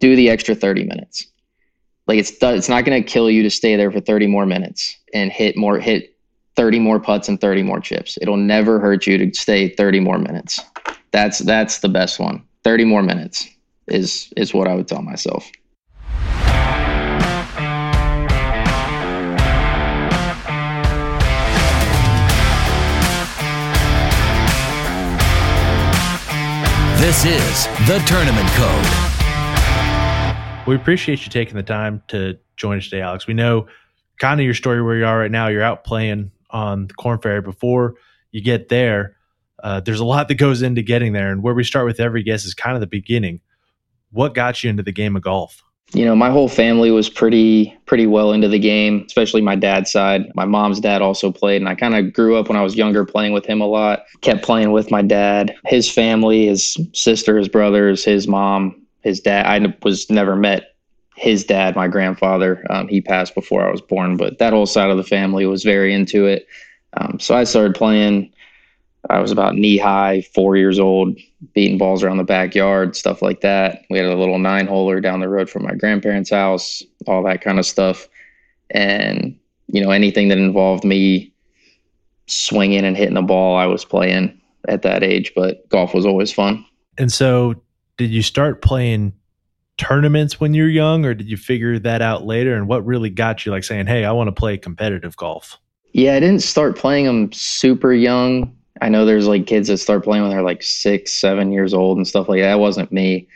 do the extra 30 minutes. Like it's it's not going to kill you to stay there for 30 more minutes and hit more hit 30 more putts and 30 more chips. It'll never hurt you to stay 30 more minutes. That's that's the best one. 30 more minutes is is what I would tell myself. This is the Tournament Code. We appreciate you taking the time to join us today, Alex. We know kind of your story where you are right now. You're out playing on the Korn Ferry. Before you get there, uh, there's a lot that goes into getting there. And where we start with every guest is kind of the beginning. What got you into the game of golf? You know, my whole family was pretty pretty well into the game, especially my dad's side. My mom's dad also played, and I kind of grew up when I was younger playing with him a lot. Kept playing with my dad. His family, his sister, his brothers, his mom, his dad. I was never met his dad, my grandfather. Um, he passed before I was born, but that whole side of the family was very into it. Um, so I started playing I was about knee high, four years old, beating balls around the backyard, stuff like that. We had a little nine holer down the road from my grandparents' house, all that kind of stuff. And, you know, anything that involved me swinging and hitting the ball, I was playing at that age, but golf was always fun. And so, did you start playing tournaments when you were young, or did you figure that out later? And what really got you like saying, hey, I want to play competitive golf? Yeah, I didn't start playing them super young. I know there's like kids that start playing when they're like six, seven years old and stuff like that. That wasn't me.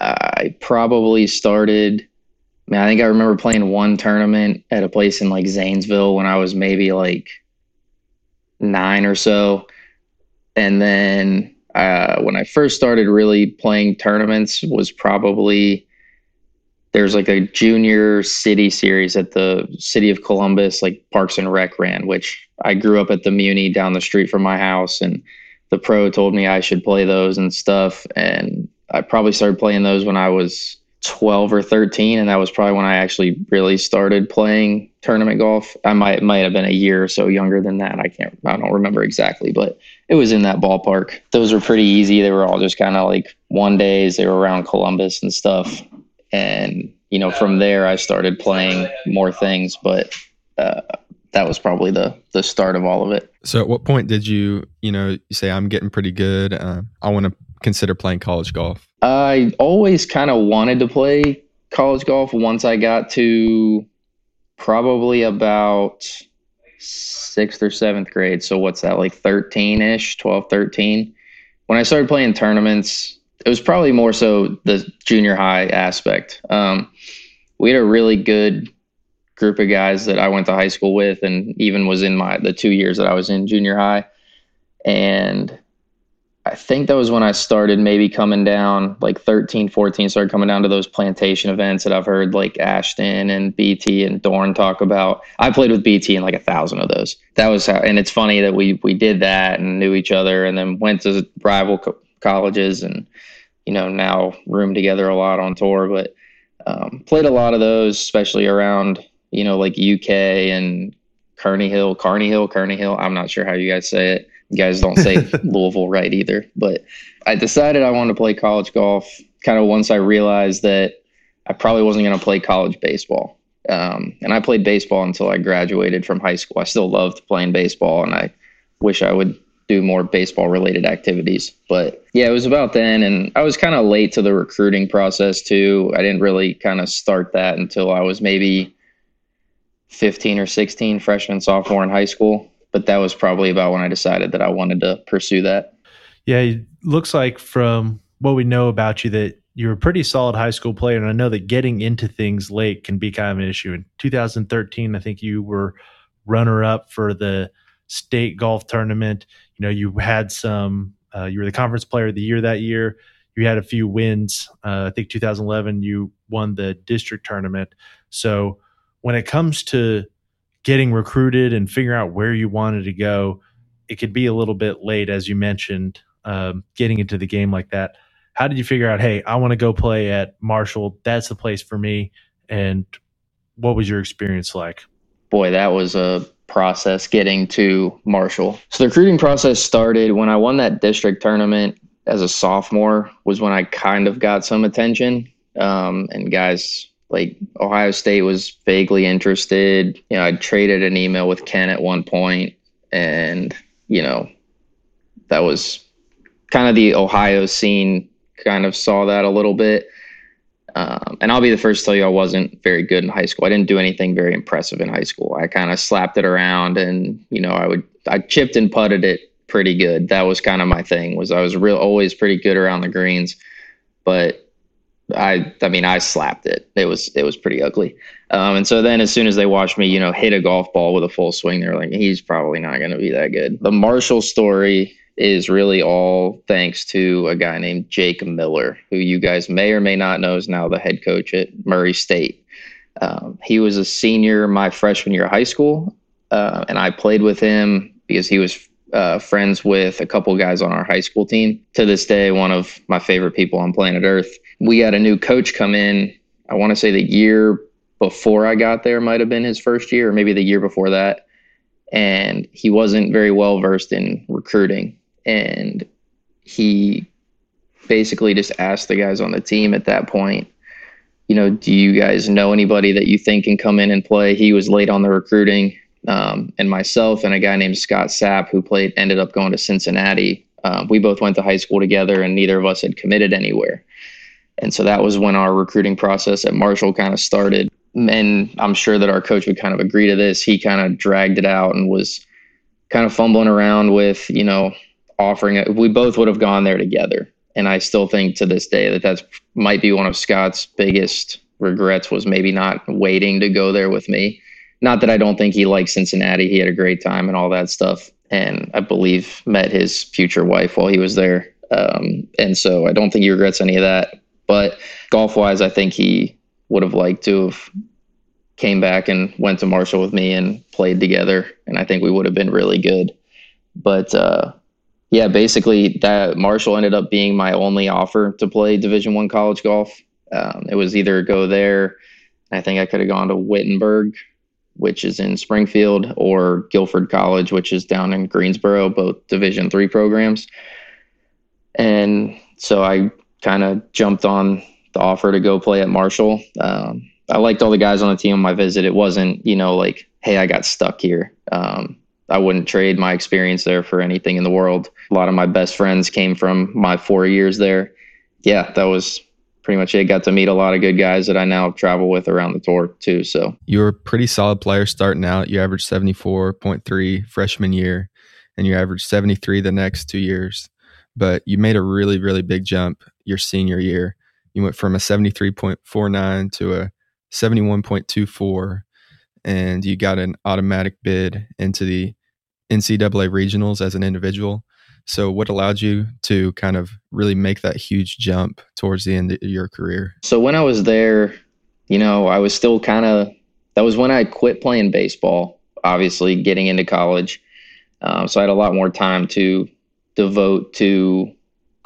I probably started. I, mean, I think I remember playing one tournament at a place in like Zanesville when I was maybe like nine or so, and then uh, when I first started really playing tournaments was probably there's like a junior city series at the city of Columbus, like Parks and Rec ran, which I grew up at the Muni down the street from my house, and the pro told me I should play those and stuff. And I probably started playing those when I was 12 or 13, and that was probably when I actually really started playing tournament golf. I might might have been a year or so younger than that. I can't, I don't remember exactly, but it was in that ballpark. Those were pretty easy. They were all just kind of like one days. They were around Columbus and stuff and you know from there I started playing more things, but uh, that was probably the the start of all of it. So at what point did you you know say I'm getting pretty good? Uh, I want to consider playing college golf. I always kind of wanted to play college golf once I got to probably about sixth or seventh grade. So what's that like 13 ish, 12, 13. When I started playing tournaments, it was probably more so the junior high aspect. Um, we had a really good group of guys that I went to high school with, and even was in my the two years that I was in junior high, and I think that was when I started maybe coming down like 13, 14, started coming down to those plantation events that I've heard like Ashton and BT and Dorn talk about. I played with BT in like a thousand of those. That was how, and it's funny that we, we did that and knew each other and then went to rival co- colleges and you know, now room together a lot on tour, but um, played a lot of those, especially around, you know, like UK and Kearney Hill, Carney Hill, Kearney Hill. I'm not sure how you guys say it. You guys don't say Louisville right either. But I decided I wanted to play college golf kind of once I realized that I probably wasn't going to play college baseball. Um, and I played baseball until I graduated from high school. I still loved playing baseball, and I wish I would do more baseball related activities. But yeah, it was about then. And I was kind of late to the recruiting process too. I didn't really kind of start that until I was maybe 15 or 16, freshman, sophomore in high school. But that was probably about when I decided that I wanted to pursue that. Yeah, it looks like from what we know about you that you're a pretty solid high school player. And I know that getting into things late can be kind of an issue. In 2013, I think you were runner up for the state golf tournament. You know, you had some, uh, you were the conference player of the year that year. You had a few wins. Uh, I think 2011, you won the district tournament. So when it comes to getting recruited and figuring out where you wanted to go, it could be a little bit late, as you mentioned, um, getting into the game like that. How did you figure out, hey, I want to go play at Marshall? That's the place for me. And what was your experience like? Boy, that was a process getting to Marshall. So the recruiting process started when I won that district tournament as a sophomore was when I kind of got some attention. Um, and guys like Ohio State was vaguely interested. You know, I traded an email with Ken at one point, and you know, that was kind of the Ohio scene. Kind of saw that a little bit. Um, and I'll be the first to tell you I wasn't very good in high school. I didn't do anything very impressive in high school. I kind of slapped it around, and you know, I would I chipped and putted it pretty good. That was kind of my thing. Was I was real always pretty good around the greens, but I I mean I slapped it. It was it was pretty ugly. Um, and so then as soon as they watched me, you know, hit a golf ball with a full swing, they're like, he's probably not going to be that good. The Marshall story is really all thanks to a guy named Jake Miller, who you guys may or may not know is now the head coach at Murray State. Um, he was a senior my freshman year of high school, uh, and I played with him because he was uh, friends with a couple guys on our high school team. To this day, one of my favorite people on planet Earth. We had a new coach come in. I want to say the year before I got there might have been his first year, or maybe the year before that. And he wasn't very well versed in recruiting and he basically just asked the guys on the team at that point, you know, do you guys know anybody that you think can come in and play? He was late on the recruiting, um, and myself and a guy named Scott Sapp who played ended up going to Cincinnati. Um, we both went to high school together, and neither of us had committed anywhere. And so that was when our recruiting process at Marshall kind of started. And I'm sure that our coach would kind of agree to this. He kind of dragged it out and was kind of fumbling around with, you know, offering it. We both would have gone there together. And I still think to this day that that's might be one of Scott's biggest regrets was maybe not waiting to go there with me. Not that I don't think he liked Cincinnati. He had a great time and all that stuff. And I believe met his future wife while he was there. Um, and so I don't think he regrets any of that. But golf wise, I think he would have liked to have came back and went to Marshall with me and played together. And I think we would have been really good. But uh, yeah, basically that Marshall ended up being my only offer to play Division One college golf. Um, it was either go there. I think I could have gone to Wittenberg, which is in Springfield, or Guilford College, which is down in Greensboro, both Division Three programs. And so I kind of jumped on the offer to go play at Marshall. Um, I liked all the guys on the team on my visit. It wasn't, you know, like, hey, I got stuck here. Um, I wouldn't trade my experience there for anything in the world. A lot of my best friends came from my four years there. Yeah, that was pretty much it. Got to meet a lot of good guys that I now travel with around the tour too. So you were a pretty solid player starting out. You averaged 74.3 freshman year and you averaged 73 the next two years. But you made a really, really big jump your senior year. You went from a 73.49 to a 71.24 and you got an automatic bid into the NCAA regionals as an individual. So, what allowed you to kind of really make that huge jump towards the end of your career? So, when I was there, you know, I was still kind of, that was when I quit playing baseball, obviously getting into college. Um, so, I had a lot more time to devote to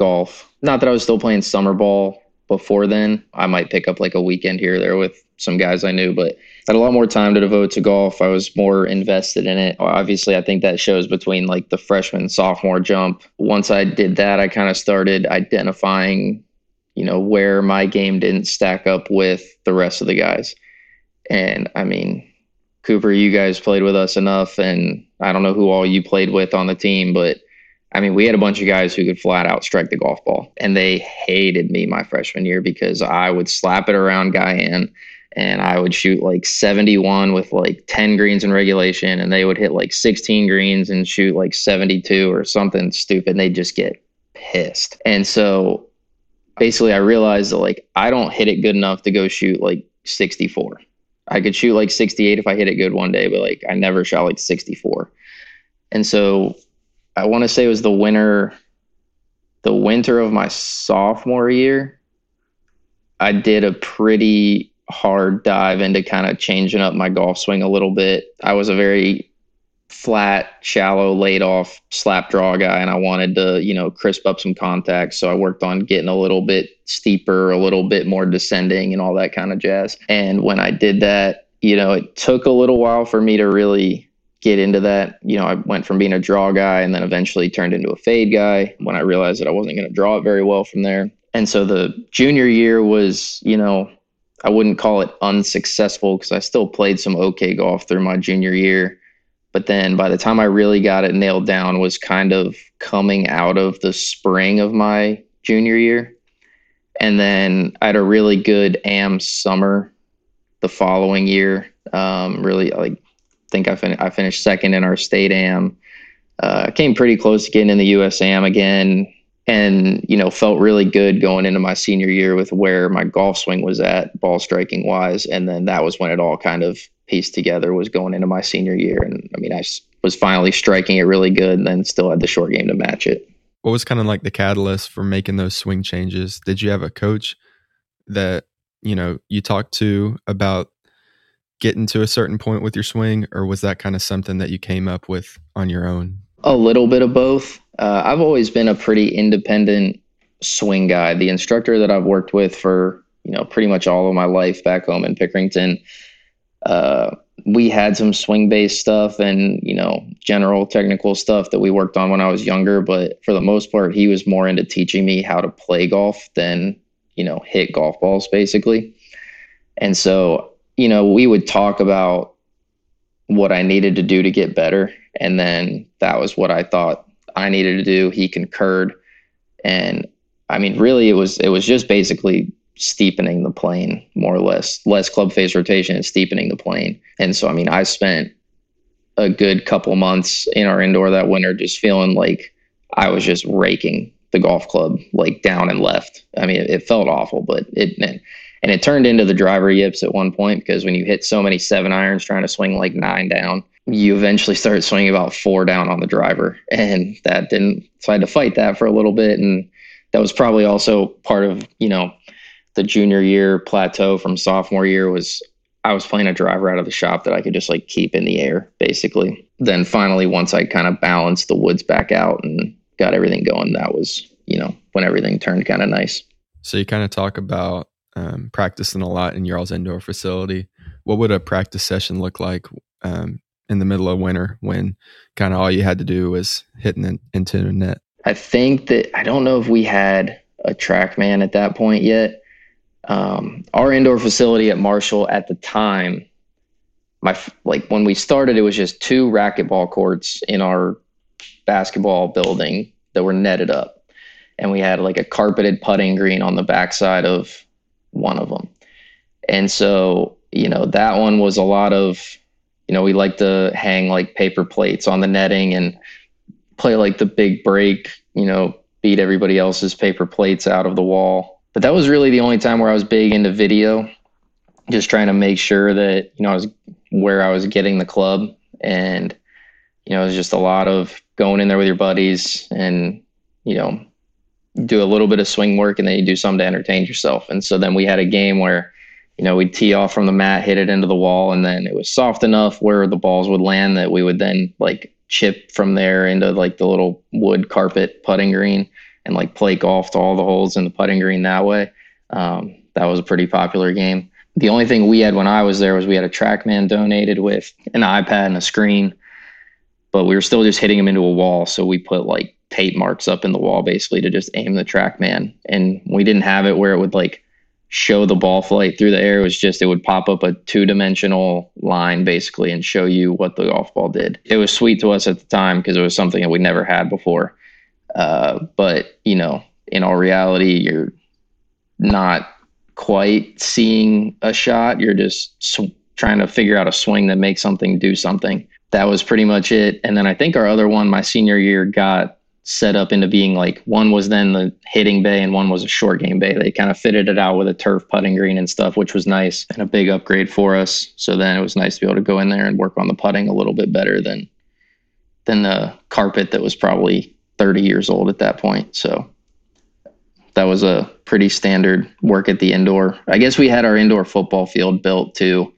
golf. Not that I was still playing summer ball before then. I might pick up like a weekend here or there with some guys I knew, but had a lot more time to devote to golf. I was more invested in it. Obviously, I think that shows between like the freshman sophomore jump. Once I did that, I kind of started identifying, you know, where my game didn't stack up with the rest of the guys. And I mean, Cooper, you guys played with us enough, and I don't know who all you played with on the team, but I mean, we had a bunch of guys who could flat out strike the golf ball, and they hated me my freshman year because I would slap it around Guyan and I would shoot like 71 with like 10 greens in regulation, and they would hit like 16 greens and shoot like 72 or something stupid. And they'd just get pissed. And so basically, I realized that like I don't hit it good enough to go shoot like 64. I could shoot like 68 if I hit it good one day, but like I never shot like 64. And so I want to say it was the winter, the winter of my sophomore year. I did a pretty hard dive into kind of changing up my golf swing a little bit. I was a very flat, shallow, laid off slap draw guy, and I wanted to, you know, crisp up some contact. So I worked on getting a little bit steeper, a little bit more descending, and all that kind of jazz. And when I did that, you know, it took a little while for me to really get into that. You know, I went from being a draw guy and then eventually turned into a fade guy when I realized that I wasn't going to draw it very well from there. And so the junior year was, you know, I wouldn't call it unsuccessful because I still played some okay golf through my junior year. But then by the time I really got it nailed down was kind of coming out of the spring of my junior year. And then I had a really good AM summer the following year. Um, really, like, think I, fin- I finished second in our state AM. Uh, came pretty close to getting in the US AM again and you know felt really good going into my senior year with where my golf swing was at ball striking wise. And then that was when it all kind of pieced together was going into my senior year. And i mean i was finally striking it really good and then still had the short game to match it. What was kind of like the catalyst for making those swing changes? Did you have a coach that you know you talked to about getting to a certain point with your swing or was that kind of something that you came up with on your own a little bit of both. Uh, I've always been a pretty independent swing guy. The instructor that I've worked with for you know pretty much all of my life back home in Pickerington, uh, we had some swing based stuff and you know general technical stuff that we worked on when I was younger. But for the most part, he was more into teaching me how to play golf than you know hit golf balls basically. And so you know we would talk about what I needed to do to get better and then that was what I thought I needed to do. He concurred. And I mean, really, it was it was just basically steepening the plane more or less, less club face rotation and steepening the plane. And so, I mean, I spent a good couple months in our indoor that winter, just feeling like I was just raking the golf club like down and left. I mean, it, it felt awful, but it and it turned into the driver yips at one point because when you hit so many seven irons trying to swing like nine down, you eventually start swinging about four down on the driver. And that didn't, so I had to fight that for a little bit. And that was probably also part of, you know, the junior year plateau from sophomore year was I was playing a driver out of the shop that I could just like keep in the air basically. Then finally, once I kind of balanced the woods back out and got everything going, that was, you know, when everything turned kind of nice. So you kind of talk about um, practicing a lot in your all's indoor facility. What would a practice session look like um, in the middle of winter when kind of all you had to do was hitting it into the net? I think that I don't know if we had a TrackMan at that point yet. Um, our indoor facility at Marshall at the time, my like when we started, it was just two racquetball courts in our basketball building that were netted up, and we had like a carpeted putting green on the backside of one of them. And so, you know, that one was a lot of you know, we like to hang like paper plates on the netting and play like the big break, you know, beat everybody else's paper plates out of the wall. But that was really the only time where I was big into video, just trying to make sure that, you know, I was where I was getting the club. And, you know, it was just a lot of going in there with your buddies and, you know, do a little bit of swing work and then you do something to entertain yourself. And so then we had a game where you know, we'd tee off from the mat, hit it into the wall, and then it was soft enough where the balls would land that we would then like chip from there into like the little wood carpet putting green and like play golf to all the holes in the putting green that way. Um, that was a pretty popular game. The only thing we had when I was there was we had a TrackMan donated with an iPad and a screen, but we were still just hitting them into a wall. So we put like tape marks up in the wall basically to just aim the TrackMan. And we didn't have it where it would like show the ball flight through the air. It was just it would pop up a two dimensional line basically and show you what the golf ball did. It was sweet to us at the time because it was something that we never had before. Uh, but you know, in all reality, you're not quite seeing a shot. You're just sw- trying to figure out a swing that makes something do something. That was pretty much it. And then I think our other one, my senior year, got set up into being like one was then the hitting bay and one was a short game bay. They kind of fitted it out with a turf putting green and stuff, which was nice and a big upgrade for us. So then it was nice to be able to go in there and work on the putting a little bit better than than the carpet that was probably 30 years old at that point. So that was a pretty standard work at the indoor. I guess we had our indoor football field built too,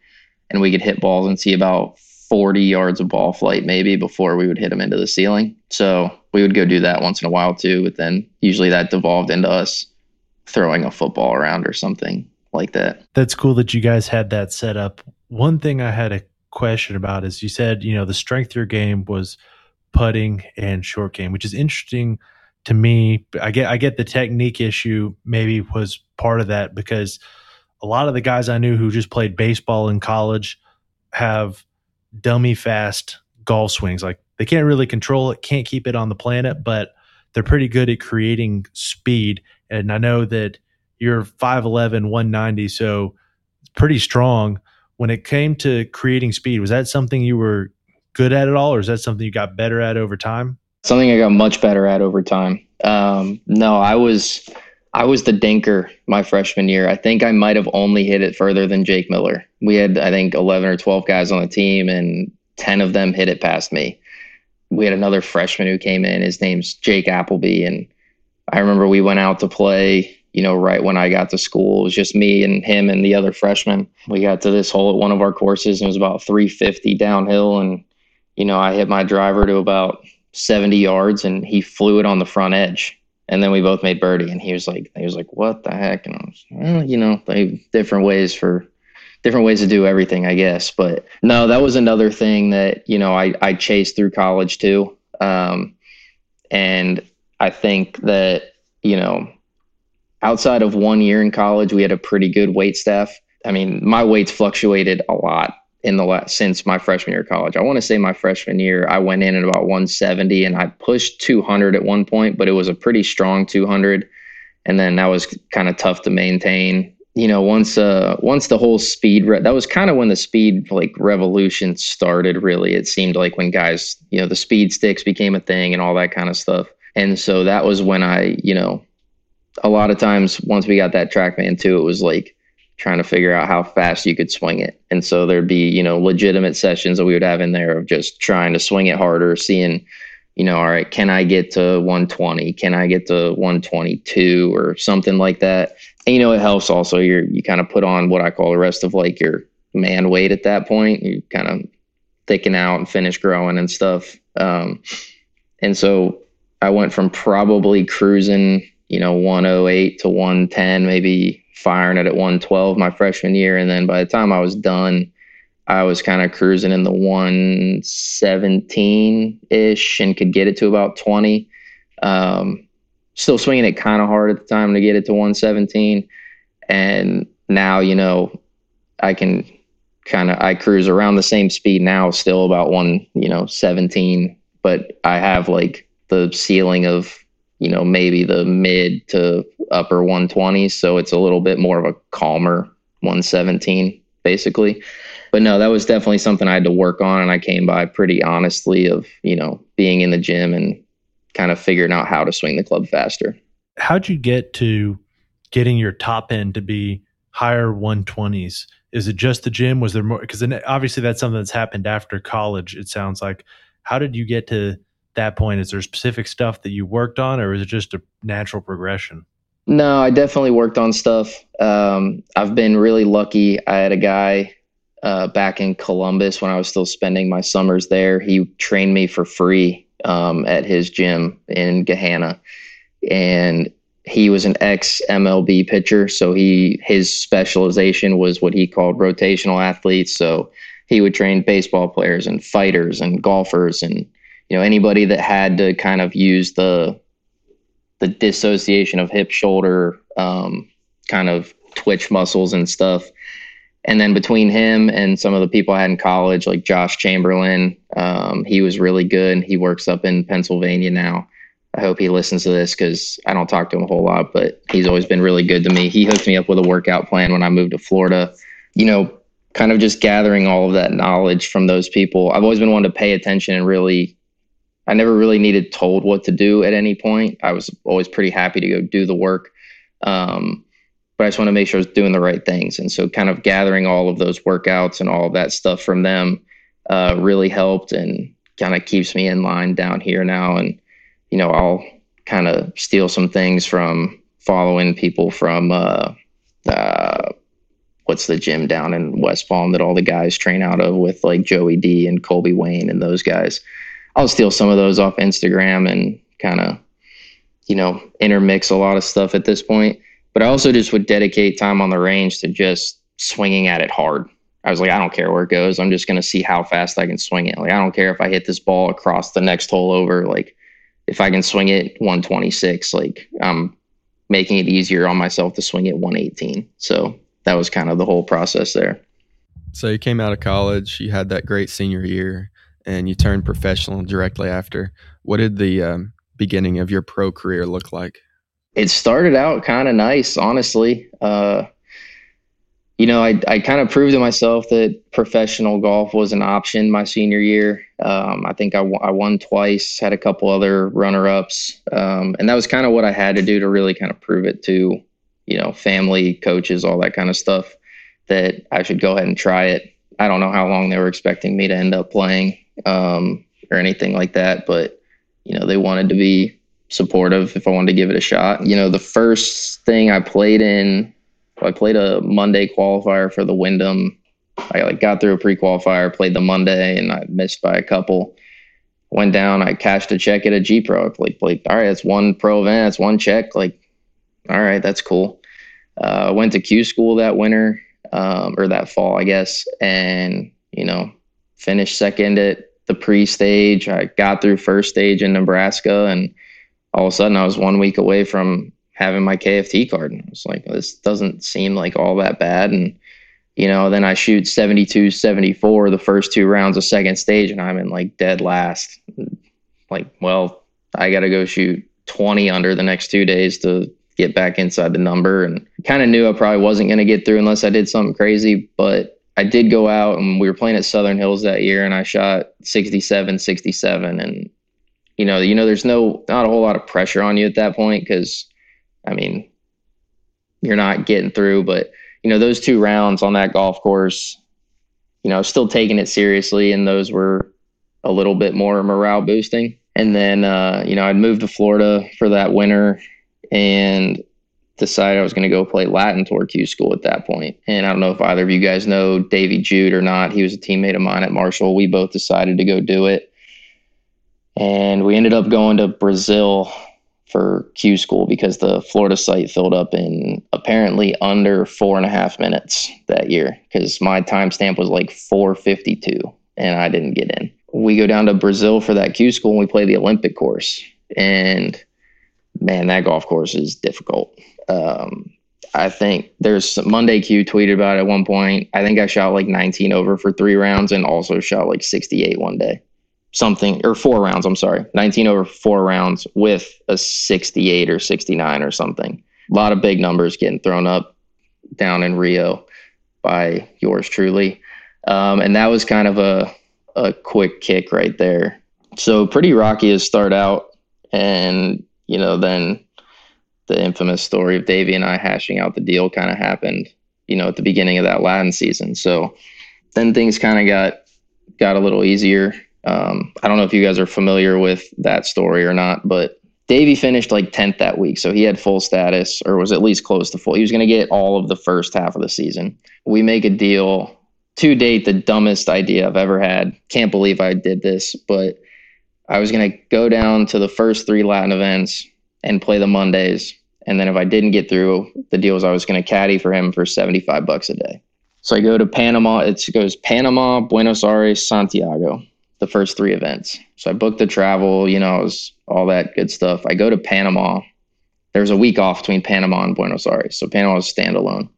and we could hit balls and see about 40 yards of ball flight maybe before we would hit them into the ceiling. So we would go do that once in a while too, but then usually that devolved into us throwing a football around or something like that. That's cool that you guys had that set up. One thing I had a question about is you said, you know, the strength of your game was putting and short game, which is interesting to me, I get I get the technique issue maybe was part of that because a lot of the guys I knew who just played baseball in college have dummy fast golf swings. Like they can't really control it, can't keep it on the planet, but they're pretty good at creating speed. And I know that you're 5'11, 190, so pretty strong. When it came to creating speed, was that something you were good at at all, or is that something you got better at over time? Something I got much better at over time. Um, no, I was I was the dinker my freshman year. I think I might have only hit it further than Jake Miller. We had I think eleven or twelve guys on the team, and ten of them hit it past me. We had another freshman who came in. His name's Jake Appleby, and I remember we went out to play. You know, right when I got to school, it was just me and him and the other freshman. We got to this hole at one of our courses, and it was about 350 downhill, and you know, I hit my driver to about 70 yards and he flew it on the front edge. And then we both made birdie and he was like, he was like, what the heck? And I was, well, you know, they different ways for different ways to do everything, I guess. But no, that was another thing that, you know, I, I chased through college too. Um, and I think that, you know, outside of one year in college, we had a pretty good weight staff. I mean, my weights fluctuated a lot in the last since my freshman year of college. I want to say my freshman year, I went in at about 170 and I pushed 200 at one point, but it was a pretty strong 200. And then that was kind of tough to maintain. You know, once uh once the whole speed re- that was kind of when the speed like revolution started. Really, it seemed like when guys, you know, the speed sticks became a thing and all that kind of stuff. And so that was when I, you know, a lot of times once we got that TrackMan too, it was like trying to figure out how fast you could swing it. And so there'd be, you know, legitimate sessions that we would have in there of just trying to swing it harder, seeing, you know, all right, can I get to 120? Can I get to 122 or something like that? And, you know, it helps also. You're, you kind of put on what I call the rest of like your man weight at that point. You kind of thicken out and finish growing and stuff. Um, and so I went from probably cruising, you know, 108 to 110, maybe firing it at 112 my freshman year. And then by the time I was done, I was kind of cruising in the 117 ish and could get it to about 20. Um, still swinging it kind of hard at the time to get it to 117. And now, you know, I can kind of, I cruise around the same speed now, still about one, you know, 17, but I have like the ceiling of you know, maybe the mid to upper 120s. So it's a little bit more of a calmer 117, basically. But no, that was definitely something I had to work on. And I came by pretty honestly of, you know, being in the gym and kind of figuring out how to swing the club faster. How'd you get to getting your top end to be higher 120s? Is it just the gym? Was there more? Because obviously that's something that's happened after college, it sounds like. How did you get to that point? Is there specific stuff that you worked on, or is it just a natural progression? No, I definitely worked on stuff. Um, I've been really lucky. I had a guy uh, back in Columbus when I was still spending my summers there. He trained me for free um, at his gym in Gahanna, and he was an ex MLB pitcher. So he his specialization was what he called rotational athletes. So he would train baseball players and fighters and golfers and you know anybody that had to kind of use the the dissociation of hip shoulder um, kind of twitch muscles and stuff and then between him and some of the people I had in college, like Josh Chamberlain, um, he was really good. He works up in Pennsylvania now. I hope he listens to this because I don't talk to him a whole lot, but he's always been really good to me. He hooked me up with a workout plan when I moved to Florida. You know, kind of just gathering all of that knowledge from those people. I've always been one to pay attention and really I never really needed told what to do at any point. I was always pretty happy to go do the work. Um, but I just want to make sure I was doing the right things. And so, kind of gathering all of those workouts and all of that stuff from them uh, really helped and kind of keeps me in line down here now. And, you know, I'll kind of steal some things from following people from, uh, uh, what's the gym down in West Palm that all the guys train out of with like Joey D and Colby Wayne and those guys. I'll steal some of those off Instagram and kind of, you know, intermix a lot of stuff at this point. But I also just would dedicate time on the range to just swinging at it hard. I was like, I don't care where it goes. I'm just going to see how fast I can swing it. Like, I don't care if I hit this ball across the next hole over. Like, if I can swing it 126, like I'm making it easier on myself to swing it 118. So that was kind of the whole process there. So you came out of college, you had that great senior year, and you turned professional directly after. What did the um, beginning of your pro career look like? It started out kind of nice, honestly. Uh, you know, I, I kind of proved to myself that professional golf was an option my senior year. Um, I think I, w- I won twice, had a couple other runner ups. Um, and that was kind of what I had to do to really kind of prove it to, you know, family, coaches, all that kind of stuff that I should go ahead and try it. I don't know how long they were expecting me to end up playing um, or anything like that, but, you know, they wanted to be supportive if I wanted to give it a shot. You know, the first thing I played in I played a Monday qualifier for the Wyndham. I like got through a pre-qualifier, played the Monday, and I missed by a couple. Went down. I cashed a check at a G Pro. I played, played. All right, that's one pro event. that's one check. Like, all right, that's cool. Uh, went to Q school that winter um, or that fall, I guess, and you know, finished second at the pre-stage. I got through first stage in Nebraska, and all of a sudden, I was one week away from having my KFT card. And I was like, this doesn't seem like all that bad. And, you know, then I shoot 72, 74 the first two rounds of second stage, and I'm in like dead last. Like, well, I got to go shoot 20 under the next two days to get back inside the number. And kind of knew I probably wasn't going to get through unless I did something crazy. But I did go out and we were playing at Southern Hills that year, and I shot 67, 67. And, you know, you know, there's no, not a whole lot of pressure on you at that point because I mean, you're not getting through. But you know, those two rounds on that golf course, you know, still taking it seriously, and those were a little bit more morale boosting. And then, uh, you know, I'd moved to Florida for that winter and decided I was going to go play Latin Tour Q school at that point. And I don't know if either of you guys know Davy Jude or not. He was a teammate of mine at Marshall. We both decided to go do it. And we ended up going to Brazil for Q school because the Florida site filled up in apparently under four and a half minutes that year because my timestamp was like 452 and I didn't get in. We go down to Brazil for that Q school and we play the Olympic course. And man, that golf course is difficult. Um, I think there's Monday Q tweeted about it at one point. I think I shot like 19 over for three rounds and also shot like 68 one day something or four rounds. I'm sorry, 19 over four rounds with a 68 or 69 or something. A lot of big numbers getting thrown up down in Rio by yours truly, um, and that was kind of a a quick kick right there. So pretty rocky to start out, and you know then the infamous story of Davey and I hashing out the deal kind of happened. You know at the beginning of that Latin season. So then things kind of got got a little easier um, I don't know if you guys are familiar with that story or not, but Davey finished like 10th that week. So he had full status or was at least close to full. He was going to get all of the first half of the season. We make a deal to date, the dumbest idea I've ever had. Can't believe I did this, but I was going to go down to the first three Latin events and play the Mondays. And then if I didn't get through, the deal was I was going to caddy for him for 75 bucks a day. So I go to Panama. It goes Panama, Buenos Aires, Santiago the first three events. So I booked the travel, you know, all that good stuff. I go to Panama. There's a week off between Panama and Buenos Aires. So Panama is standalone.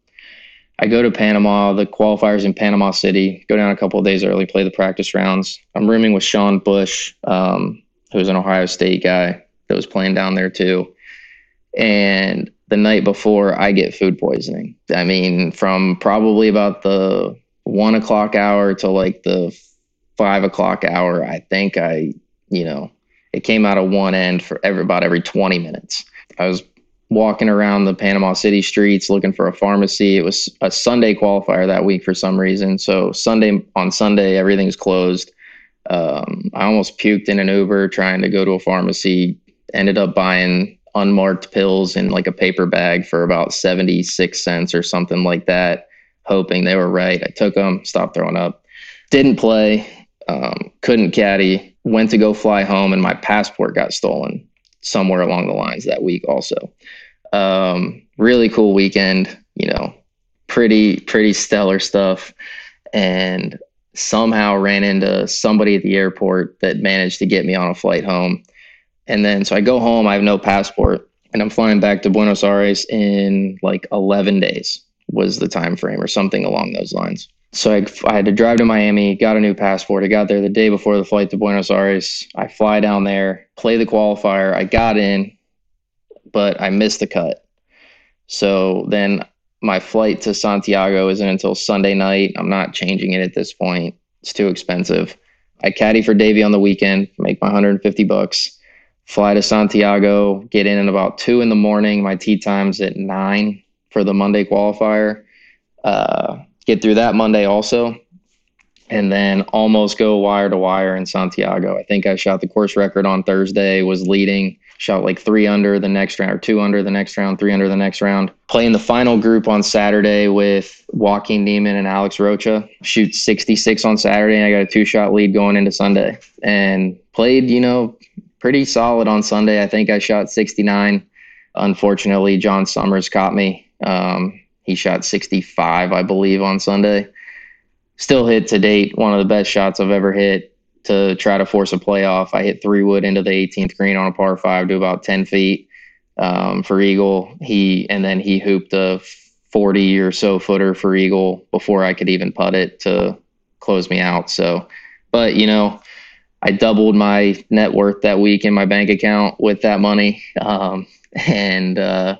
I go to Panama, the qualifiers in Panama City, go down a couple of days early, play the practice rounds. I'm rooming with Sean Bush, um, who's an Ohio State guy that was playing down there too. And the night before, I get food poisoning. I mean, from probably about the one o'clock hour to like the five o'clock hour, I think I, you know, it came out of one end for every, about every 20 minutes. I was walking around the Panama City streets looking for a pharmacy. It was a Sunday qualifier that week for some reason. So Sunday on Sunday, everything's closed. Um, I almost puked in an Uber trying to go to a pharmacy. Ended up buying unmarked pills in like a paper bag for about 76 cents or something like that, hoping they were right. I took them, stopped throwing up. Didn't play um, couldn't caddy, went to go fly home, and my passport got stolen somewhere along the lines that week also. Um, really cool weekend, you know, pretty, pretty stellar stuff. And somehow ran into somebody at the airport that managed to get me on a flight home. And then so I go home, I have no passport, and I'm flying back to Buenos Aires in like 11 days was the time frame or something along those lines. So I, I had to drive to Miami, got a new passport. I got there the day before the flight to Buenos Aires. I fly down there, play the qualifier. I got in, but I missed the cut. So then my flight to Santiago isn't until Sunday night. I'm not changing it at this point. It's too expensive. I caddy for Davey on the weekend, make my 150 bucks, fly to Santiago, get in at about two in the morning. My tee time's at nine for the Monday qualifier. Uh, get through that Monday also, and then almost go wire to wire in Santiago. I think I shot the course record on Thursday, was leading, shot like three under the next round, or two under the next round, three under the next round. Playing the final group on Saturday with Joaquin Niemann and Alex Rocha. Shoot 66 on Saturday, and I got a two shot lead going into Sunday. And played, you know, pretty solid on Sunday. I think I shot 69. Unfortunately, John Summers caught me. Um, he shot 65, I believe, on Sunday. Still hit to date one of the best shots I've ever hit to try to force a playoff. I hit three wood into the 18th green on a par five to about 10 feet um, for Eagle. He and then he hooped a 40 or so footer for Eagle before I could even putt it to close me out. So, but you know, I doubled my net worth that week in my bank account with that money, um, and uh,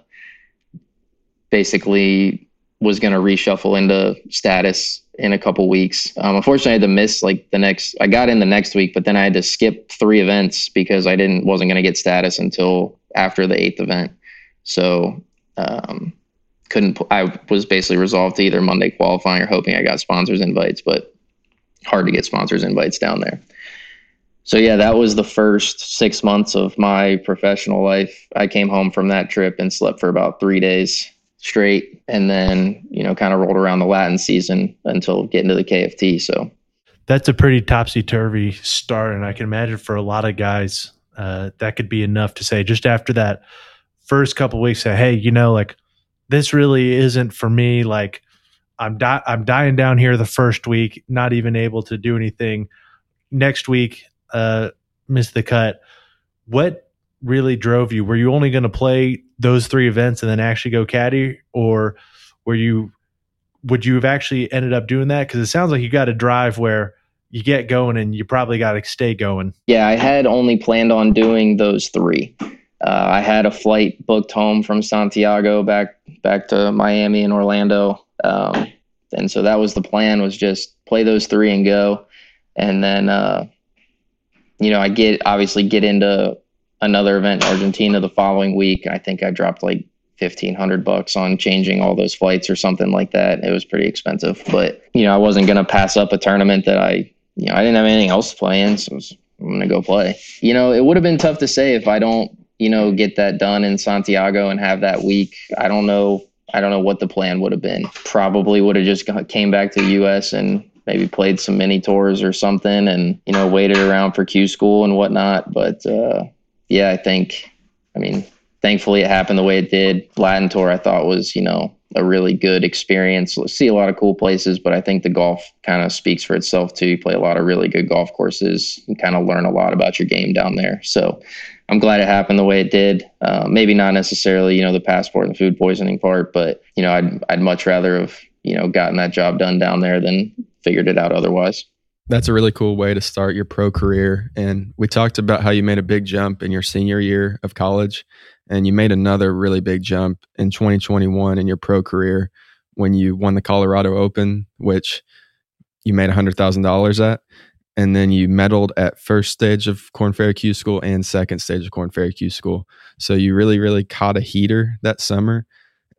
basically was going to reshuffle into status in a couple weeks. Um, unfortunately, I had to miss like the next. I got in the next week, but then I had to skip three events because I didn't wasn't going to get status until after the eighth event. So um, couldn't. I was basically resolved to either Monday qualifying or hoping I got sponsors invites, but hard to get sponsors invites down there. So yeah, that was the first six months of my professional life. I came home from that trip and slept for about three days straight and then you know kind of rolled around the latin season until getting to the kft so that's a pretty topsy-turvy start and i can imagine for a lot of guys uh, that could be enough to say just after that first couple weeks say hey you know like this really isn't for me like i'm di- i'm dying down here the first week not even able to do anything next week uh miss the cut what really drove you were you only going to play those three events and then actually go caddy, or were you would you have actually ended up doing that? Because it sounds like you got a drive where you get going and you probably got to stay going. Yeah, I had only planned on doing those three. Uh, I had a flight booked home from Santiago back back to Miami and Orlando, um, and so that was the plan: was just play those three and go. And then, uh, you know, I get obviously get into another event in Argentina the following week. I think I dropped like fifteen hundred bucks on changing all those flights or something like that. It was pretty expensive, but you know I wasn't gonna pass up a tournament that I you know I didn't have anything else to play in, so was, I'm gonna go play. You know it would have been tough to say if I don't you know get that done in Santiago and have that week. I don't know. I don't know what the plan would have been. Probably would have just came back to the U.S. and maybe played some mini tours or something, and you know waited around for Q school and whatnot. But uh, yeah, I think, I mean, thankfully it happened the way it did. Latin Tour, I thought was, you know, a really good experience. See a lot of cool places, but I think the golf kind of speaks for itself too. You play a lot of really good golf courses and kind of learn a lot about your game down there. So I'm glad it happened the way it did. Uh, maybe not necessarily, you know, the passport and the food poisoning part, but you know, I'd I'd much rather have you know gotten that job done down there than figured it out otherwise. That's a really cool way to start your pro career. And we talked about how you made a big jump in your senior year of college, and you made another really big jump in 2021 in your pro career when you won the Colorado Open, which you made $100,000 at. And then you medaled at first stage of Korn Ferry Q School and second stage of Korn Ferry Q School. So you really, really caught a heater that summer.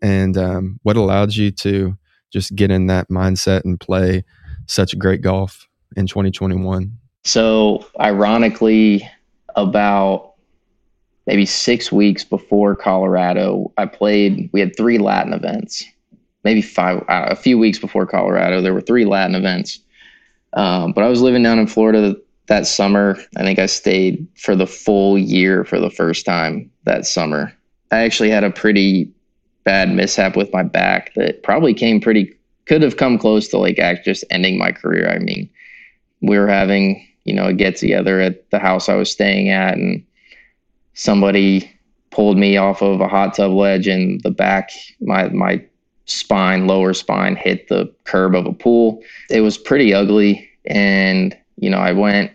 And um, what allowed you to just get in that mindset and play such great golf? in 2021? So, ironically, about maybe six weeks before Colorado, I played. We had three Latin events, maybe five. Uh, a few weeks before Colorado, there were three Latin events. Um, but I was living down in Florida that summer. I think I stayed for the full year for the first time that summer. I actually had a pretty bad mishap with my back that probably came pretty could have come close to like act just ending my career. I mean, we were having you know a get together at the house I was staying at, and somebody pulled me off of a hot tub ledge and the back my my spine lower spine hit the curb of a pool it was pretty ugly and you know i went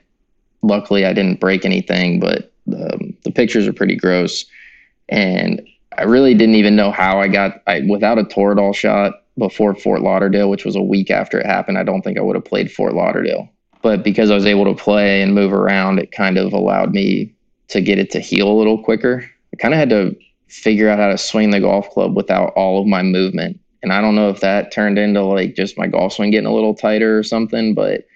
luckily i didn't break anything but the, the pictures are pretty gross and i really didn't even know how i got i without a toradol shot before fort lauderdale which was a week after it happened i don't think i would have played fort lauderdale but because i was able to play and move around it kind of allowed me to get it to heal a little quicker I kind of had to figure out how to swing the golf club without all of my movement. And I don't know if that turned into like just my golf swing getting a little tighter or something, but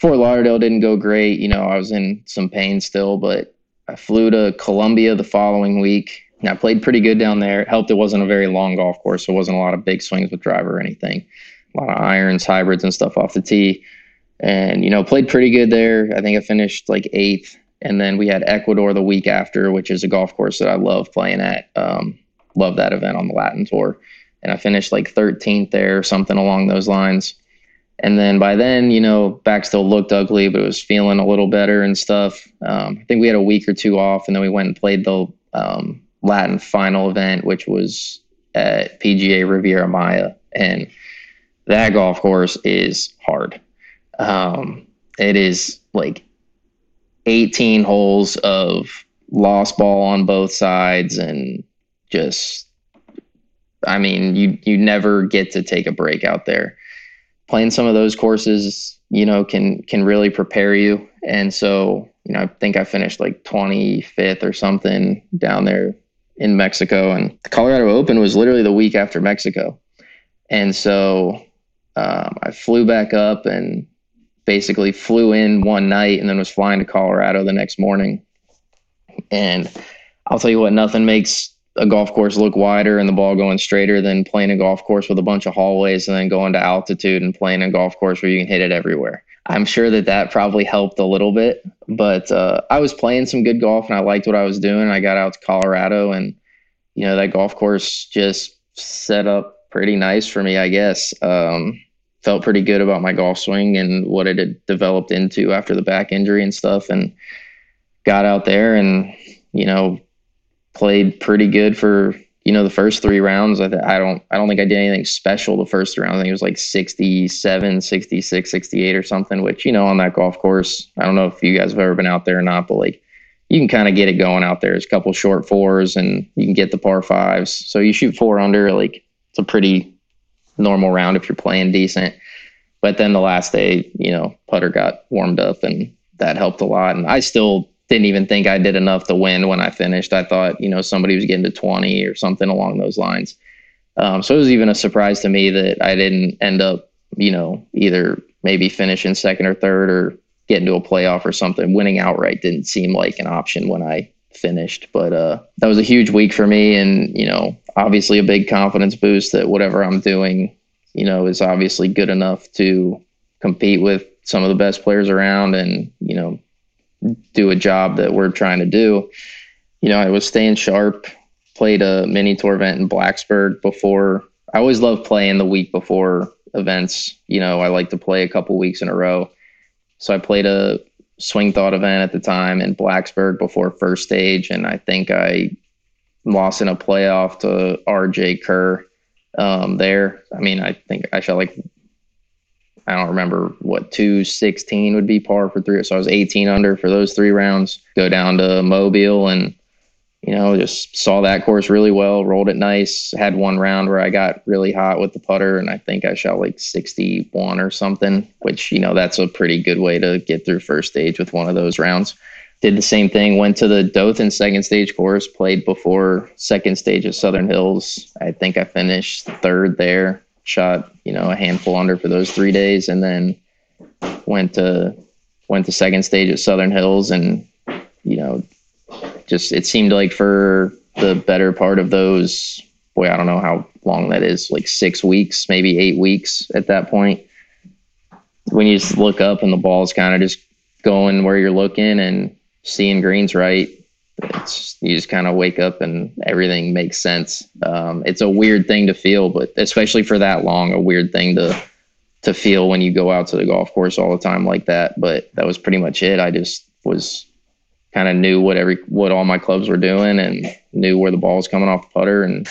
Fort Lauderdale didn't go great. You know, I was in some pain still, but I flew to Colombia the following week I played pretty good down there. It helped it wasn't a very long golf course, so it wasn't a lot of big swings with driver or anything. A lot of irons, hybrids, and stuff off the tee. And, you know, played pretty good there. I think I finished like eighth and then we had Ecuador the week after, which is a golf course that I love playing at. Um, love that event on the Latin Tour. And I finished like 13th there, something along those lines. And then by then, you know, back still looked ugly, but it was feeling a little better and stuff. Um, I think we had a week or two off, and then we went and played the um, Latin final event, which was at PGA Riviera Maya. And that golf course is hard. Um, it is like 18 holes of lost ball on both sides and just I mean, you you never get to take a break out there. Playing some of those courses, you know, can can really prepare you. And so, you know, I think I finished like 25th or something down there in Mexico. And the Colorado Open was literally the week after Mexico. And so um, I flew back up and basically flew in one night and then was flying to Colorado the next morning. And I'll tell you what, nothing makes a golf course look wider and the ball going straighter than playing a golf course with a bunch of hallways and then going to altitude and playing a golf course where you can hit it everywhere. I'm sure that that probably helped a little bit, but uh, I was playing some good golf and I liked what I was doing. I got out to Colorado and, you know, that golf course just set up pretty nice for me, I guess. Um, felt pretty good about my golf swing and what it had developed into after the back injury and stuff and got out there and you know played pretty good for you know the first three rounds I, th- I don't i don't think i did anything special the first round i think it was like 67 66 68 or something which you know on that golf course i don't know if you guys have ever been out there or not but like you can kind of get it going out there. There's a couple short fours and you can get the par fives. So you shoot four under, like it's a pretty normal round if you're playing decent. But then the last day, you know, putter got warmed up and that helped a lot. And I still didn't even think I did enough to win when I finished. I thought, you know, somebody was getting to 20 or something along those lines. Um, so it was even a surprise to me that I didn't end up, you know, either maybe finishing second or third or getting to a playoff or something. Winning outright didn't seem like an option when I finished. But uh, that was a huge week for me, and you know, obviously a big confidence boost that whatever I'm doing, you know, is obviously good enough to compete with some of the best players around, and you know, do a job that we're trying to do. You know, I was staying sharp. Played a mini tour event in Blacksburg before. I always love playing the week before events. You know, I like to play a couple weeks in a row. So I played a swing thought event at the time in Blacksburg before first stage, and I think I lost in a playoff to RJ Kerr um, there. I mean, I think I shot like I don't remember what two sixteen would be par for three, so I was eighteen under for those three rounds. Go down to Mobile and you know, just saw that course really well, rolled it nice. Had one round where I got really hot with the putter, and I think I shot like 61 or something, which, you know, that's a pretty good way to get through first stage with one of those rounds. Did the same thing, went to the Dothan second stage course, played before second stage at Southern Hills. I think I finished third there, shot, you know, a handful under for those three days, and then went to went to second stage at Southern Hills and, you know, just it seemed like for the better part of those boy i don't know how long that is like six weeks maybe eight weeks at that point. When you just look up and the ball's kind of just going where you're looking and seeing greens right it's you just kind of wake up and everything makes sense um, it's a weird thing to feel but especially for that long a weird thing to to feel when you go out to the golf course all the time like that but that was pretty much it i just was kind of knew what every what all my clubs were doing and knew where the ball was coming off the putter and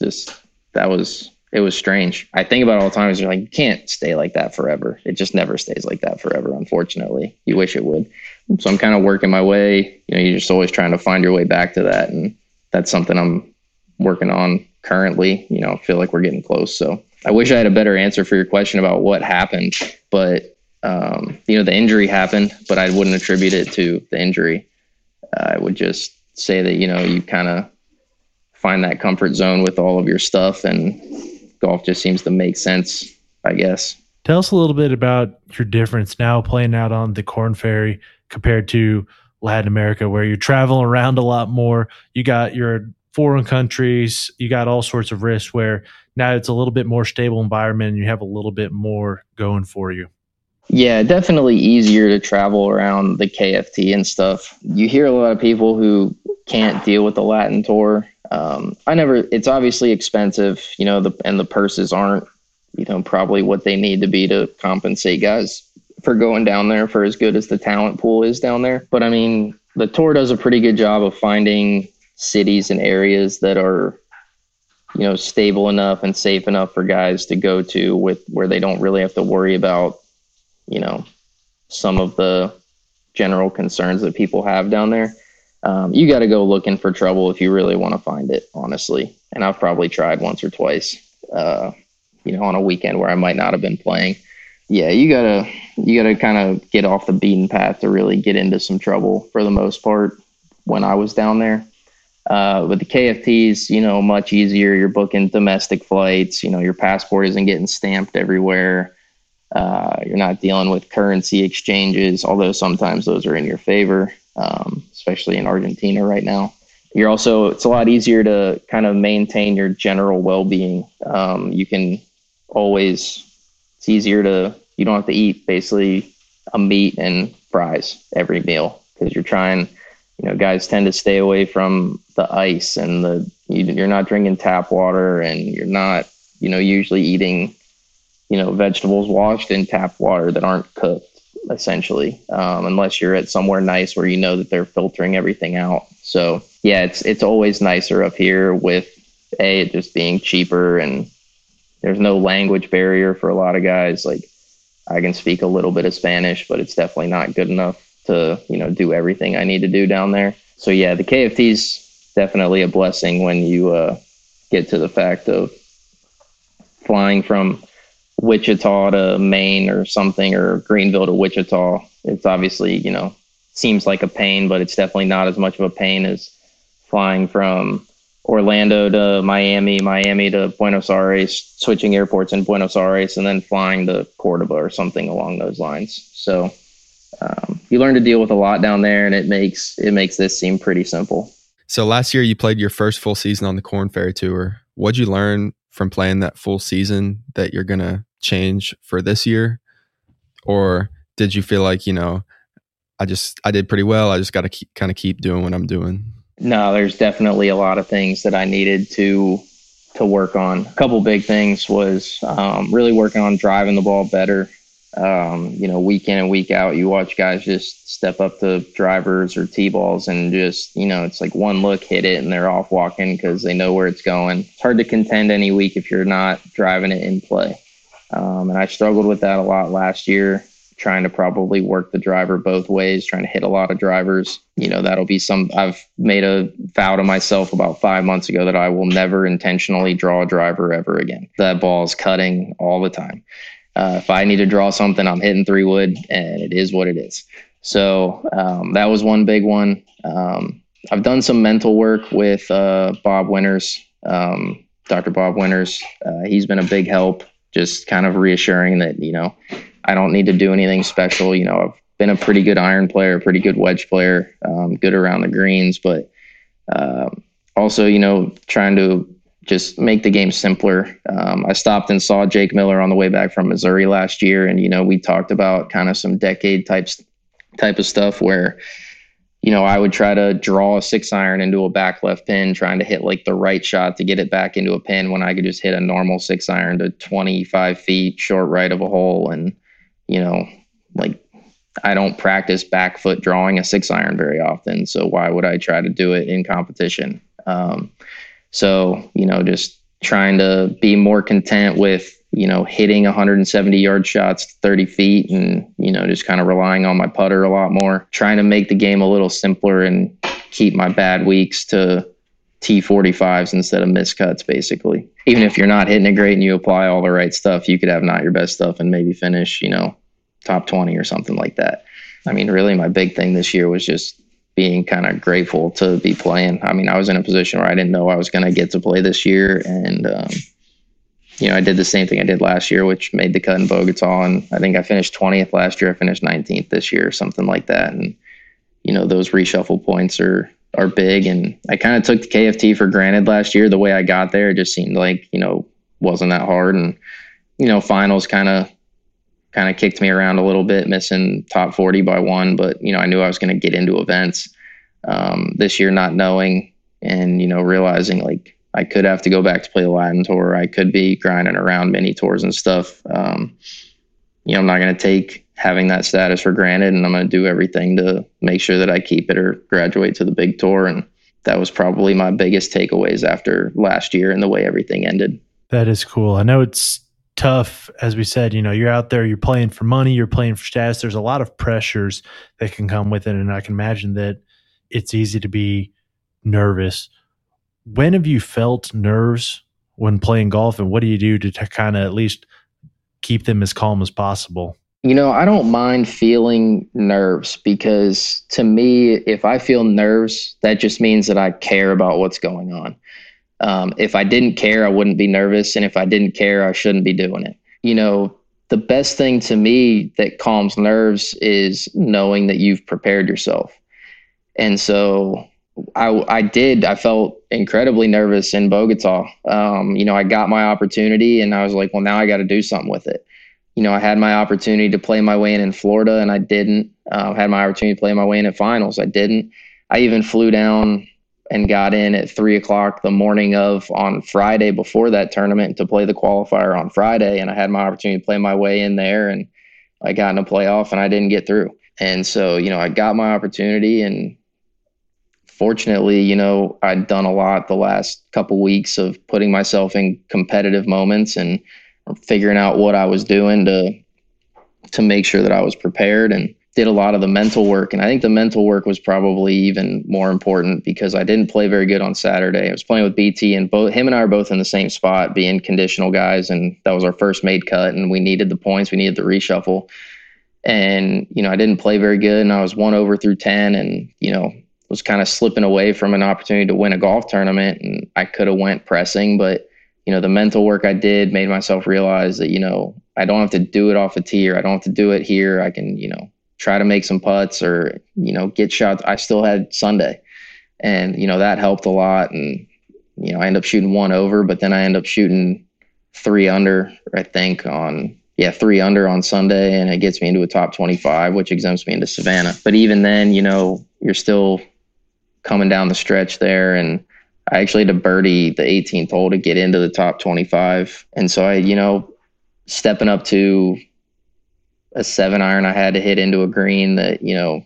just that was it was strange. I think about all the time. Is you're like you can't stay like that forever. It just never stays like that forever. Unfortunately, you wish it would. So I'm kind of working my way. You know, you're just always trying to find your way back to that, and that's something I'm working on currently. You know, I feel like we're getting close. So I wish I had a better answer for your question about what happened, but um, you know, the injury happened, but I wouldn't attribute it to the injury. I would just say that you know you kind of find that comfort zone with all of your stuff, and golf just seems to make sense. I guess. Tell us a little bit about your difference now playing out on the Korn Ferry compared to Latin America, where you're traveling around a lot more. You got your foreign countries, you got all sorts of risks where now it's a little bit more stable environment and you have a little bit more going for you. Yeah, definitely easier to travel around the KFT and stuff. You hear a lot of people who can't deal with the Latin tour. Um, I never. It's obviously expensive, you know, the and the purses aren't, you know, probably what they need to be to compensate guys for going down there for as good as the talent pool is down there. But I mean, the tour does a pretty good job of finding cities and areas that are you know stable enough and safe enough for guys to go to with where they don't really have to worry about you know some of the general concerns that people have down there. Um, you got to go looking for trouble if you really want to find it honestly. And i've probably tried once or twice uh, you know on a weekend where i might not have been playing yeah you gotta you gotta kind of get off the beaten path to really get into some trouble for the most part when i was down there uh, with the KFTs, you know, much easier. You're booking domestic flights. You know, your passport isn't getting stamped everywhere. Uh, you're not dealing with currency exchanges, although sometimes those are in your favor, um, especially in Argentina right now. You're also, it's a lot easier to kind of maintain your general well being. Um, you can always, it's easier to, you don't have to eat basically a meat and fries every meal because you're trying, you know, guys tend to stay away from the ice and the you, are not drinking tap water and you're not, you know, usually eating, you know, vegetables washed in tap water that aren't cooked essentially, um, unless you're at somewhere nice where you know that they're filtering everything out. So yeah, it's it's always nicer up here with a it just being cheaper and there's no language barrier for a lot of guys. Like I can speak a little bit of Spanish, but it's definitely not good enough to you know do everything I need to do down there. So yeah, the KFT's definitely a blessing when you uh, get to the fact of flying from Wichita to Maine or something, or Greenville to Wichita. It's obviously you know seems like a pain, but it's definitely not as much of a pain as flying from Orlando to Miami, Miami to Buenos Aires, switching airports in Buenos Aires, and then flying to Cordoba or something along those lines. So um, you learn to deal with a lot down there, and it makes it makes this seem pretty simple. So last year you played your first full season on the Korn Ferry Tour. What'd you learn from playing that full season that you're gonna change for this year, or did you feel like you know, I just I did pretty well. I just got to kind of keep doing what I'm doing. No, there's definitely a lot of things that I needed to to work on. A couple big things was um, really working on driving the ball better um, you know, week in and week out, you watch guys just step up to drivers or tee balls and just, you know, it's like one look, hit it, and they're off walking because they know where it's going. It's hard to contend any week if you're not driving it in play. Um, and I struggled with that a lot last year, trying to probably work the driver both ways, trying to hit a lot of drivers. You know, that'll be some, I've made a vow to myself about five months ago that I will never intentionally draw a driver ever again. That ball is cutting all the time. Uh, if I need to draw something, I'm hitting three wood, and it is what it is. So um, that was one big one. Um, I've done some mental work with uh, Bob Winters, um, Dr. Bob Winters. Uh, he's been a big help, just kind of reassuring that you know I don't need to do anything special. You know, I've been a pretty good iron player, pretty good wedge player, um, good around the greens, but um, also you know trying to just make the game simpler. Um, I stopped and saw Jake Miller on the way back from Missouri last year, and you know we talked about kind of some decade types type of stuff where you know I would try to draw a six iron into a back left pin, trying to hit like the right shot to get it back into a pin when I could just hit a normal six iron to 25 feet short right of a hole, and you know like I don't practice back foot drawing a six iron very often. So why would I try to do it in competition? Um, so, you know, just trying to be more content with, you know, hitting 170 yard shots 30 feet and, you know, just kind of relying on my putter a lot more, trying to make the game a little simpler and keep my bad weeks to T45s instead of miscuts, basically. Even if you're not hitting it great and you apply all the right stuff, you could have not your best stuff and maybe finish, you know, top 20 or something like that. I mean, really, my big thing this year was just being kind of grateful to be playing. I mean, I was in a position where I didn't know I was going to get to play this year. And, um, you know, I did the same thing I did last year, which made the cut in Bogota. And I think I finished 20th last year. I finished 19th this year, something like that. And, you know, those reshuffle points are, are big. And I kind of took the KFT for granted last year. The way I got there, it just seemed like, you know, wasn't that hard. And, you know, finals kind of kind of kicked me around a little bit, missing top 40 by one. But, you know, I knew I was going to get into events um, this year, not knowing and, you know, realizing like I could have to go back to play the Latin tour. I could be grinding around mini tours and stuff. Um, you know, I'm not going to take having that status for granted and I'm going to do everything to make sure that I keep it or graduate to the big tour. And that was probably my biggest takeaways after last year and the way everything ended. That is cool. I know it's tough as we said you know you're out there you're playing for money you're playing for status there's a lot of pressures that can come with it and i can imagine that it's easy to be nervous when have you felt nerves when playing golf and what do you do to, to kind of at least keep them as calm as possible you know i don't mind feeling nerves because to me if i feel nerves that just means that i care about what's going on um, if I didn't care, I wouldn't be nervous. And if I didn't care, I shouldn't be doing it. You know, the best thing to me that calms nerves is knowing that you've prepared yourself. And so I, I did, I felt incredibly nervous in Bogota. Um, you know, I got my opportunity and I was like, well, now I got to do something with it. You know, I had my opportunity to play my way in in Florida and I didn't. Uh, had my opportunity to play my way in at finals. I didn't. I even flew down and got in at three o'clock the morning of on Friday before that tournament to play the qualifier on Friday. And I had my opportunity to play my way in there and I got in a playoff and I didn't get through. And so, you know, I got my opportunity and fortunately, you know, I'd done a lot the last couple weeks of putting myself in competitive moments and figuring out what I was doing to to make sure that I was prepared and did a lot of the mental work. And I think the mental work was probably even more important because I didn't play very good on Saturday. I was playing with BT, and both him and I are both in the same spot, being conditional guys. And that was our first made cut, and we needed the points, we needed the reshuffle. And, you know, I didn't play very good, and I was one over through 10, and, you know, was kind of slipping away from an opportunity to win a golf tournament. And I could have went pressing, but, you know, the mental work I did made myself realize that, you know, I don't have to do it off a tee or I don't have to do it here. I can, you know, try to make some putts or you know get shots. I still had Sunday, and you know that helped a lot. And you know I end up shooting one over, but then I end up shooting three under. I think on yeah three under on Sunday, and it gets me into a top twenty five, which exempts me into Savannah. But even then, you know you're still coming down the stretch there and. I actually had to birdie the 18th hole to get into the top 25. And so I, you know, stepping up to a seven iron I had to hit into a green that, you know,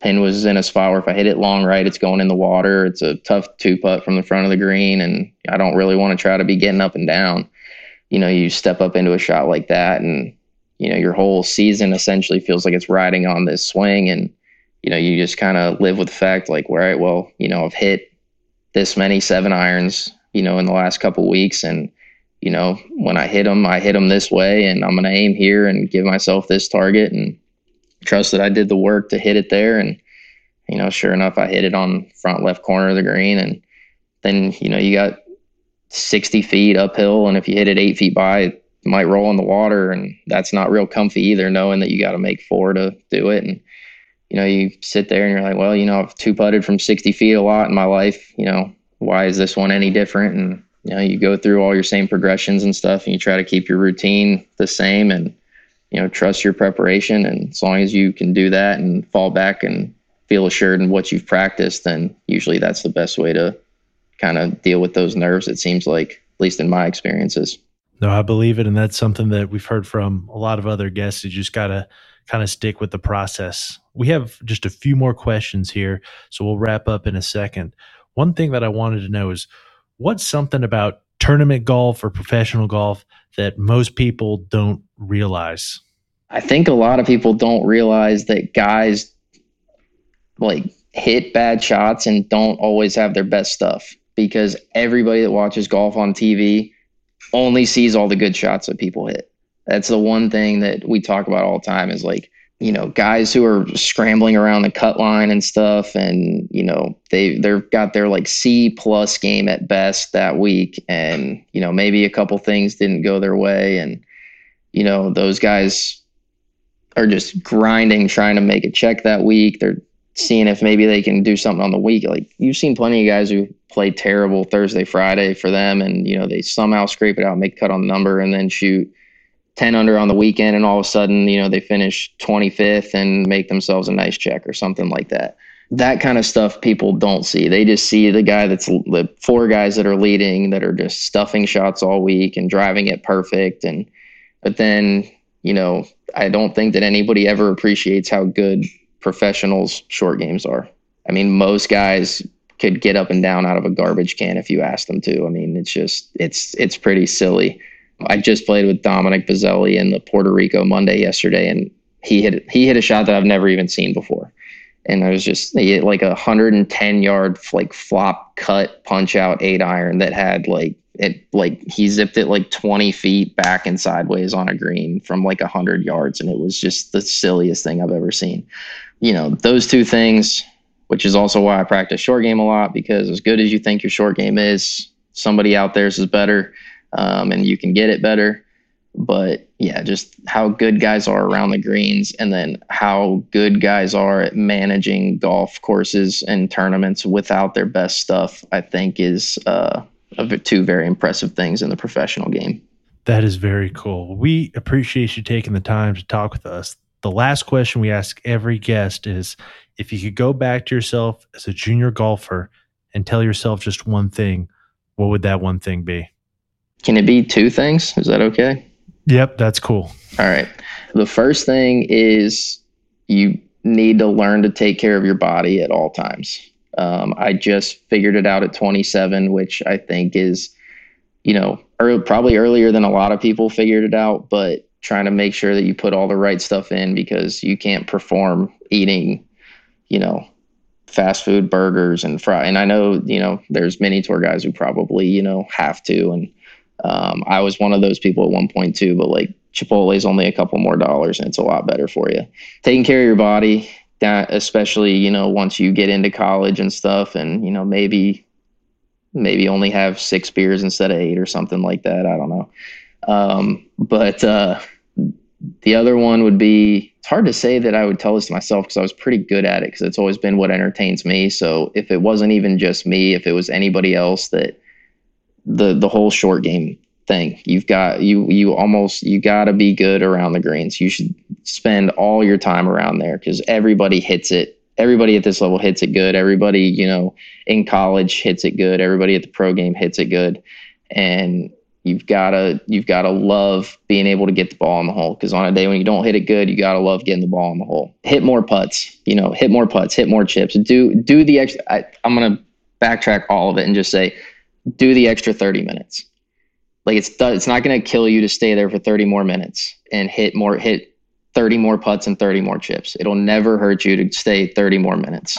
pin was in a spot where if I hit it long right, it's going in the water. It's a tough two putt from the front of the green, and I don't really want to try to be getting up and down. You know, you step up into a shot like that, and you know your whole season essentially feels like it's riding on this swing, and you know you just kind of live with the fact like, all right, well, you know, I've hit this many seven irons, you know, in the last couple weeks, and you know, when I hit them, I hit them this way, and I'm going to aim here and give myself this target and trust that I did the work to hit it there. And, you know, sure enough, I hit it on front left corner of the green. And then, you know, you got 60 feet uphill, and if you hit it eight feet by, it might roll in the water. And that's not real comfy either, knowing that you got to make four to do it. And, you know, you sit there and you're like, well, you know, I've two putted from 60 feet a lot in my life. You know, why is this one any different? And, you know you go through all your same progressions and stuff and you try to keep your routine the same and you know trust your preparation and as long as you can do that and fall back and feel assured in what you've practiced then usually that's the best way to kind of deal with those nerves it seems like at least in my experiences no i believe it and that's something that we've heard from a lot of other guests you just got to kind of stick with the process. We have just a few more questions here, so we'll wrap up in a second. One thing that I wanted to know is what's something about tournament golf or professional golf that most people don't realize? I think a lot of people don't realize that guys like hit bad shots and don't always have their best stuff because everybody that watches golf on TV only sees all the good shots that people hit. That's the one thing that we talk about all the time is like, you know, guys who are scrambling around the cut line and stuff and, you know, they they've got their like C plus game at best that week and, you know, maybe a couple things didn't go their way and you know, those guys are just grinding trying to make a check that week. They're seeing if maybe they can do something on the week. Like you've seen plenty of guys who play terrible Thursday, Friday for them, and you know they somehow scrape it out, make cut on the number, and then shoot ten under on the weekend, and all of a sudden you know they finish twenty fifth and make themselves a nice check or something like that. That kind of stuff people don't see. They just see the guy that's the four guys that are leading that are just stuffing shots all week and driving it perfect, and but then you know I don't think that anybody ever appreciates how good professionals short games are. I mean, most guys could get up and down out of a garbage can if you ask them to. I mean, it's just it's it's pretty silly. I just played with Dominic Bozzelli in the Puerto Rico Monday yesterday, and he hit he hit a shot that I've never even seen before. And I was just like a 110 yard like flop cut punch out eight iron that had like it like he zipped it like 20 feet back and sideways on a green from like a 100 yards and it was just the silliest thing i've ever seen you know, those two things, which is also why I practice short game a lot because as good as you think your short game is, somebody out there's better um, and you can get it better. But yeah, just how good guys are around the greens and then how good guys are at managing golf courses and tournaments without their best stuff, I think is uh, two very impressive things in the professional game. That is very cool. We appreciate you taking the time to talk with us the last question we ask every guest is if you could go back to yourself as a junior golfer and tell yourself just one thing, what would that one thing be? Can it be two things? Is that okay? Yep, that's cool. All right. The first thing is you need to learn to take care of your body at all times. Um, I just figured it out at 27, which I think is, you know, early, probably earlier than a lot of people figured it out, but trying to make sure that you put all the right stuff in because you can't perform eating, you know, fast food burgers and fry. And I know, you know, there's many tour guys who probably, you know, have to. And um, I was one of those people at one point too, but like Chipotle is only a couple more dollars and it's a lot better for you. Taking care of your body, that especially, you know, once you get into college and stuff and, you know, maybe, maybe only have six beers instead of eight or something like that. I don't know. Um, but, uh, the other one would be it's hard to say that I would tell this to myself because I was pretty good at it because it's always been what entertains me. So if it wasn't even just me, if it was anybody else that the the whole short game thing, you've got you you almost you got to be good around the greens. You should spend all your time around there because everybody hits it. Everybody at this level hits it good. Everybody, you know, in college hits it good. Everybody at the pro game hits it good. And you've gotta you've gotta love being able to get the ball in the hole because on a day when you don't hit it good you gotta love getting the ball in the hole hit more putts you know hit more putts hit more chips do do the extra I, i'm gonna backtrack all of it and just say do the extra 30 minutes like it's it's not gonna kill you to stay there for 30 more minutes and hit more hit 30 more putts and 30 more chips it'll never hurt you to stay 30 more minutes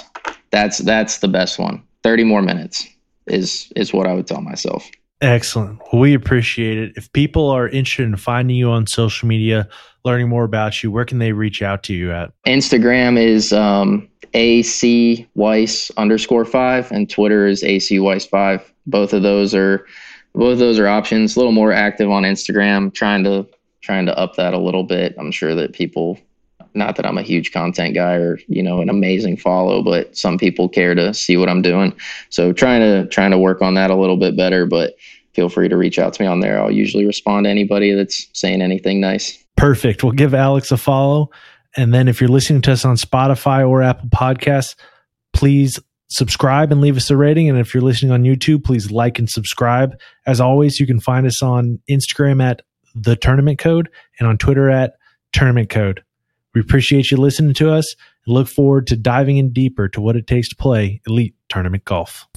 that's that's the best one 30 more minutes is is what i would tell myself Excellent. Well, we appreciate it. If people are interested in finding you on social media, learning more about you, where can they reach out to you at? Instagram is um, AC Weiss underscore five, and Twitter is AC Weiss five. Both of those are both of those are options. A little more active on Instagram, trying to trying to up that a little bit. I'm sure that people not that I'm a huge content guy or you know an amazing follow, but some people care to see what I'm doing. So trying to trying to work on that a little bit better. But feel free to reach out to me on there. I'll usually respond to anybody that's saying anything nice. Perfect. We'll give Alex a follow, and then if you're listening to us on Spotify or Apple Podcasts, please subscribe and leave us a rating. And if you're listening on YouTube, please like and subscribe. As always, you can find us on Instagram at the Tournament Code and on Twitter at Tournament Code. We appreciate you listening to us and look forward to diving in deeper to what it takes to play elite tournament golf.